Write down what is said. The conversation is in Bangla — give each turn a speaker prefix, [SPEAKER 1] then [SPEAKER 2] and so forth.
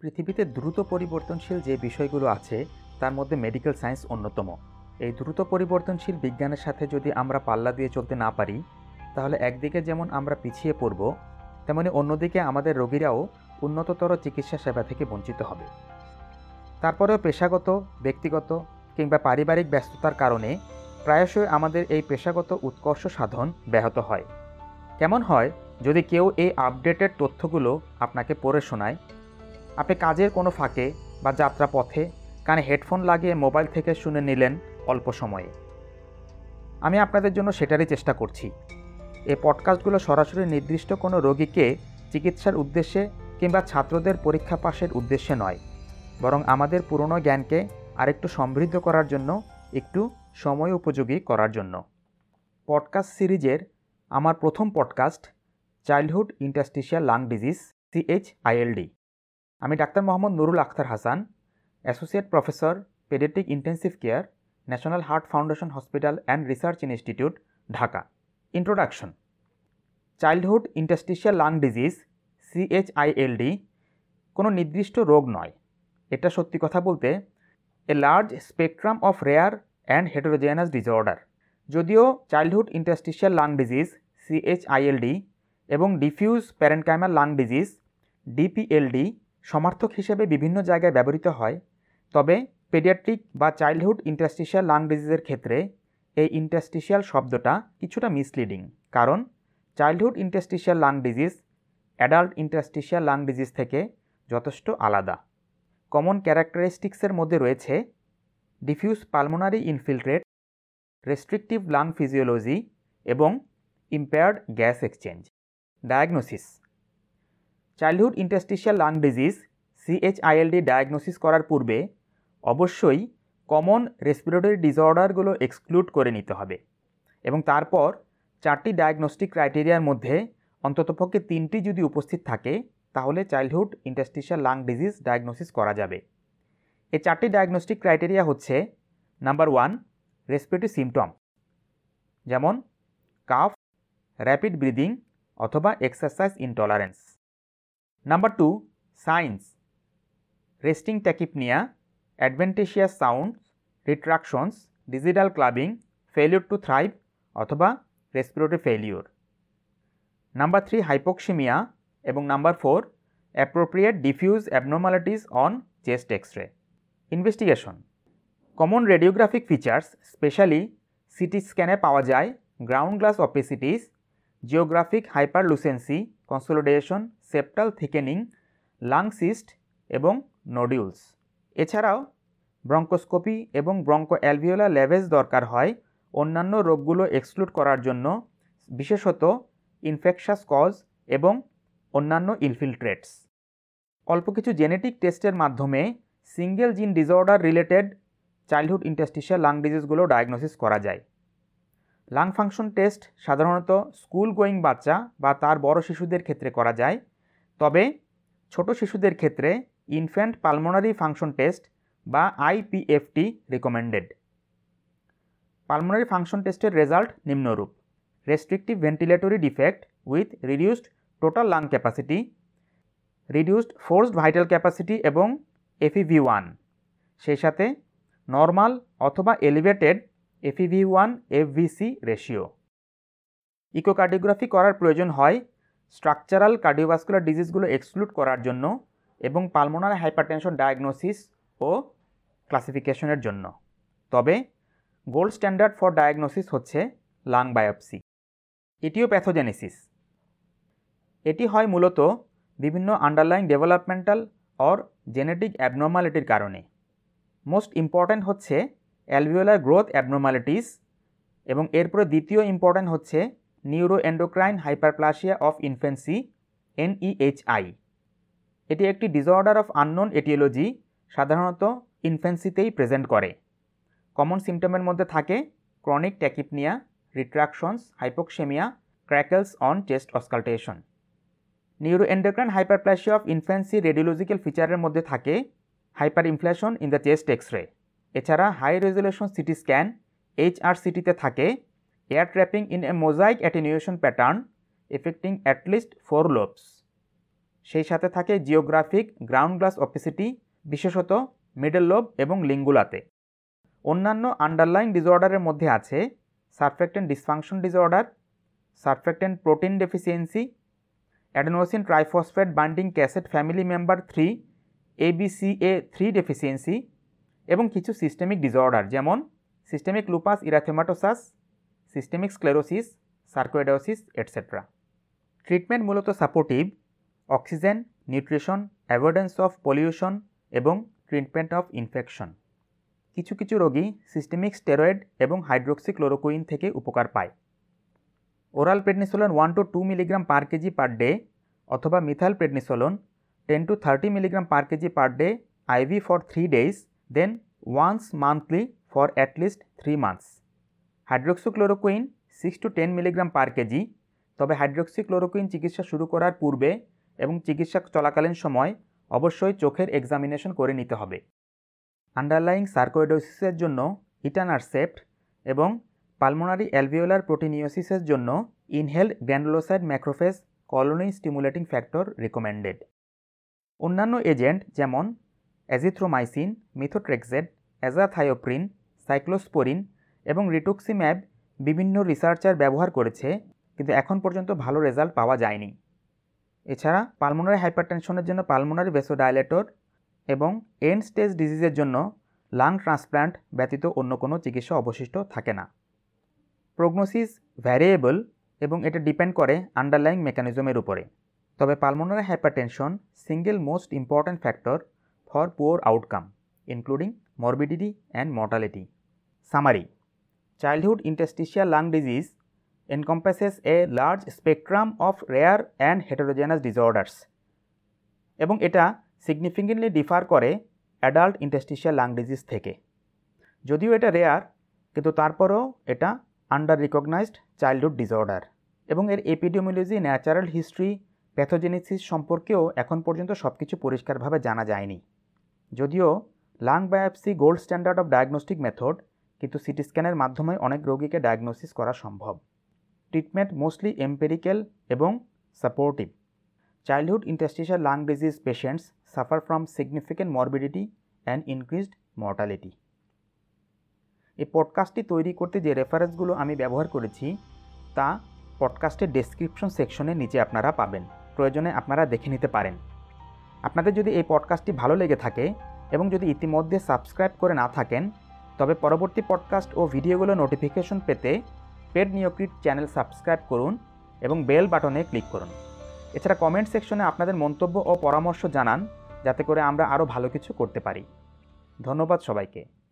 [SPEAKER 1] পৃথিবীতে দ্রুত পরিবর্তনশীল যে বিষয়গুলো আছে, তার মধ্যে মেডিকেল সায়েন্স অন্যতম। এই দ্রুত পরিবর্তনশীল বিজ্ঞানের সাথে যদি আমরা পাল্লা দিয়ে চলতে না পারি, তাহলে একদিকে যেমন আমরা পিছিয়ে পড়ব, তেমনি অন্যদিকে আমাদের রোগীরাও উন্নততর চিকিৎসা সেবা থেকে বঞ্চিত হবে। তারপরেও পেশাগত, ব্যক্তিগত কিংবা পারিবারিক ব্যস্ততার কারণে প্রায়শই আমাদের এই পেশাগত উৎকর্ষ সাধন ব্যাহত হয়। কেমন হয়, যদি কেউ এই আপডেটেড তথ্যগুলো আপনাকে পড়ে শোনায় আপনি কাজের কোনো ফাঁকে বা যাত্রা পথে কানে হেডফোন লাগিয়ে মোবাইল থেকে শুনে নিলেন অল্প সময়ে। আমি আপনাদের জন্য সেটারই চেষ্টা করছি। এই পডকাস্টগুলো সরাসরি নির্দিষ্ট কোনো রোগীকে চিকিৎসার উদ্দেশ্যে কিংবা ছাত্রদের পরীক্ষা পাশের উদ্দেশ্যে নয়, বরং আমাদের পুরনো জ্ঞানকে আরেকটু সমৃদ্ধ করার জন্য, একটু সময় উপযোগী করার জন্য। পডকাস্ট সিরিজের আমার প্রথম podcast childhood interstitial lung disease C H I L D আমি doctor Mohammad Nurul Akhtar Hasan, associate professor, paediatric intensive care, national heart foundation hospital and research institute, Dhaka. Introduction. Childhood interstitial lung disease C H I L D কোনো নির্দিষ্ট রোগ নয়। এটা সত্যি কথা বলতে, a large spectrum of rare and heterogeneous disorder. যদিও childhood interstitial lung disease C H I L D এবং diffuse parenchymal lung disease D P L D সমার্থক হিসেবে বিভিন্ন জায়গায় ব্যবহৃত হয়, তবে পেডিয়াট্রিক বা চাইল্ডহুড ইন্টাস্টিশিয়াল লাং ডিজিজের ক্ষেত্রে এই ইন্টাস্টিশিয়াল শব্দটা কিছুটা মিসলিডিং, কারণ childhood interstitial lung disease adult interstitial lung disease থেকে যথেষ্ট আলাদা। কমন ক্যারেক্টারিস্টিক্সের মধ্যে রয়েছে diffuse pulmonary infiltrate, restrictive lung physiology এবং impaired gas exchange. Diagnosis childhood interstitial lung disease C H I L D diagnosis করার পূর্বে অবশ্যই কমন রেসপিরেটরি ডিসঅর্ডারগুলো এক্সক্লুড করে নিতে হবে। এবং তারপর চারটি ডায়াগনস্টিক ক্রাইটেরিয়ার মধ্যে অন্ততপক্ষে তিনটি যদি উপস্থিত থাকে, তাহলে childhood interstitial lung disease diagnosis করা যাবে। এই চারটি ডায়াগনস্টিক ক্রাইটেরিয়া হচ্ছে নাম্বার ওয়ান রেসপিরেটরি সিমটম যেমন কাফ র্যাপিড ব্রিদিং অথবা exercise intolerance number two signs resting tachypnoea adventitious sound retractions digital clubbing failure to thrive অথবা respiratory failure number three hypoxaemia এবং number four appropriate diffuse abnormalities on chest X ray investigation common radiographic features specially CT স্ক্যানে পাওয়া যায় ground glass opacities geographic hyperlucency consolidation septal thickening lung cysts এবং নোডিউলস এছাড়াও ব্রঙ্কোস্কোপি এবং ব্রঙ্কো অ্যালভিওলা লেভেজ দরকার হয় অন্যান্য রোগগুলো এক্সক্লুড করার জন্য, বিশেষত ইনফেকশাস কজ এবং অন্যান্য ইনফিল্ট্রেটস। অল্প কিছু জেনেটিক টেস্টের মাধ্যমে single gene disorder related childhood interstitial lung ডিজিজগুলো diagnosis করা যায়। লাং ফাংশন টেস্ট সাধারণত স্কুল গোয়িং বাচ্চা বা তার বড় শিশুদের ক্ষেত্রে করা যায়। তবে ছোট শিশুদের ক্ষেত্রে ইনফ্যান্ট পালমোনারি ফাংশন টেস্ট বা I P F T recommended pulmonary function টেস্টের রেজাল্ট নিম্নরূপ। Restrictive ventilatory defect with reduced total lung capacity reduced forced vital capacity এবং এফিভি ওয়ান সেই সাথে নর্মাল অথবা elevated FEV one FVC ratio echocardiography করার প্রয়োজন হয় স্ট্রাকচারাল কার্ডিওভাস্কুলার ডিজিজগুলো এক্সক্লুড করার জন্য এবং পালমোনার হাইপারটেনশন ডায়াগনোসিস ও ক্লাসিফিকেশনের জন্য। তবে গোল্ড স্ট্যান্ডার্ড ফর ডায়াগনোসিস হচ্ছে লাং বায়োপসি এটিও প্যাথোজেনেসিস এটি হয় মূলত বিভিন্ন আন্ডারলাইং ডেভেলপমেন্টাল অর জেনেটিক অ্যাবনর্মালিটির কারণে। মোস্ট ইম্পর্ট্যান্ট হচ্ছে অ্যালভিওলার গ্রোথ অ্যাবনর্মালিটিস এবং এরপরে দ্বিতীয় ইম্পর্ট্যান্ট হচ্ছে neuroendocrine hyperplasia of infancy N E H I এটি একটি ডিসঅর্ডার অফ আননোন এটিওলজি সাধারণত ইনফেন্সিতেই প্রেজেন্ট করে। কমন সিমটমের মধ্যে থাকে chronic tachypnoea retractions hypoxaemia crackles on chest auscultation neuroendocrine hyperplasia of infancy radiological ফিচারের মধ্যে থাকে hyperinflation in the chest X ray এছাড়া হাই রেজলিউশন সিটি স্ক্যান এইচআরসিটিতে থাকে air trapping in a mosaic attenuation pattern affecting at least four lobes সেই সাথে থাকে জিওগ্রাফিক গ্রাউন্ড গ্লাস অপিসিটি বিশেষত মিডল লোব এবং লিঙ্গুলাতে অন্যান্য আন্ডারলাইন ডিসঅর্ডারের মধ্যে আছে surfactant dysfunction disorder surfactant protein deficiency adenosine triphosphate binding cassette family member three A B C A three deficiency এবং কিছু সিস্টেমিক ডিসঅর্ডার যেমন systemic lupus erythematosus systemic sclerosis sarcoidosis etcetera treatment মূলত supportive oxygen nutrition avoidance of pollution এবং ট্রিটমেন্ট অফ ইনফেকশন কিছু কিছু রোগী সিস্টেমিক স্টেরয়েড এবং হাইড্রোক্সিক্লোরোকুইন থেকে উপকার পায়। Oral prednisolone one to two milligram per kg per day অথবা methyl prednisolone ten to thirty milligram per kg per day IV for three days then once monthly for at least three months hydroxychloroquine six to ten milligram per kg তবে হাইড্রোক্সিক্লোরোকুইন চিকিৎসা শুরু করার পূর্বে এবং চিকিৎসা চলাকালীন সময় অবশ্যই চোখের এক্সামিনেশন করে নিতে হবে। আন্ডারলাইং সার্কোয়েডোসিসের জন্য ইটানারসেপ্ট এবং পালমোনারি অ্যালভিওলার প্রোটিনিওসিসের জন্য inhaled granulocyte macrophage colony stimulating factor recommended অন্যান্য এজেন্ট যেমন অ্যাজিথ্রোমাইসিন মিথোট্রেক্সেড অ্যাজাথায়োপ্রিন সাইক্লোস্পোরিন এবং রিটুক্সিম্যাব বিভিন্ন রিসার্চার ব্যবহার করেছে, কিন্তু এখন পর্যন্ত ভালো রেজাল্ট পাওয়া যায়নি। এছাড়া পালমোনারি হাইপারটেনশনের জন্য পালমোনারি ভেসোডাইলেটর এবং এন্ড স্টেজ ডিজিজের জন্য লাং ট্রান্সপ্ল্যান্ট ব্যতীত অন্য কোনো চিকিৎসা অবশিষ্ট থাকে না। প্রগনোসিস ভ্যারিয়েবল এবং এটা ডিপেন্ড করে আন্ডারলাইং মেকানিজমের উপরে। তবে pulmonary hypertension single most important factor for poor outcome including morbidity and mortality summary childhood interstitial lung disease encompasses a large spectrum of rare and heterogeneous disorders, এবং এটা সিগনিফিকেন্টলি ডিফার করে অ্যাডাল্ট ইন্টেস্টিশিয়াল লাং ডিজিজ থেকে। যদিও এটা রেয়ার কিন্তু তারপরেও এটা আন্ডার রিকগনাইজড চাইল্ডহুড ডিসঅর্ডার এবং এর এপিডিওমিওলজি ন্যাচারাল হিস্ট্রি প্যাথোজেনেসিস সম্পর্কেও এখন পর্যন্ত সব কিছু পরিষ্কারভাবে জানা যায়নি। যদিও lung biopsy gold standard of diagnostic method কিন্তু সিটি স্ক্যানের মাধ্যমে অনেক রোগীকে ডায়াগনোসিস করা সম্ভব। ট্রিটমেন্ট মোস্টলি এম্পেরিক্যাল এবং supportive childhood interstitial lung disease patients suffer from significant morbidity and increased mortality এই পডকাস্টটি তৈরি করতে যে রেফারেন্সগুলো আমি ব্যবহার করেছি, তা পডকাস্টের ডেসক্রিপশন সেকশনের নিচে আপনারা পাবেন। প্রয়োজনে আপনারা দেখে নিতে পারেন। আপনাদের যদি এই পডকাস্টটি ভালো লেগে থাকে এবং যদি ইতিমধ্যে সাবস্ক্রাইব করে না থাকেন, তবে পরবর্তী পডকাস্ট ও ভিডিওগুলো নোটিফিকেশন পেতে পেড নিয়োক্রিট চ্যানেল সাবস্ক্রাইব করুন এবং বেল বাটনে ক্লিক করুন। এছাড়া কমেন্ট সেকশনে আপনাদের মন্তব্য ও পরামর্শ জানান, যাতে করে আমরা আরও ভালো কিছু করতে পারি। ধন্যবাদ সবাইকে।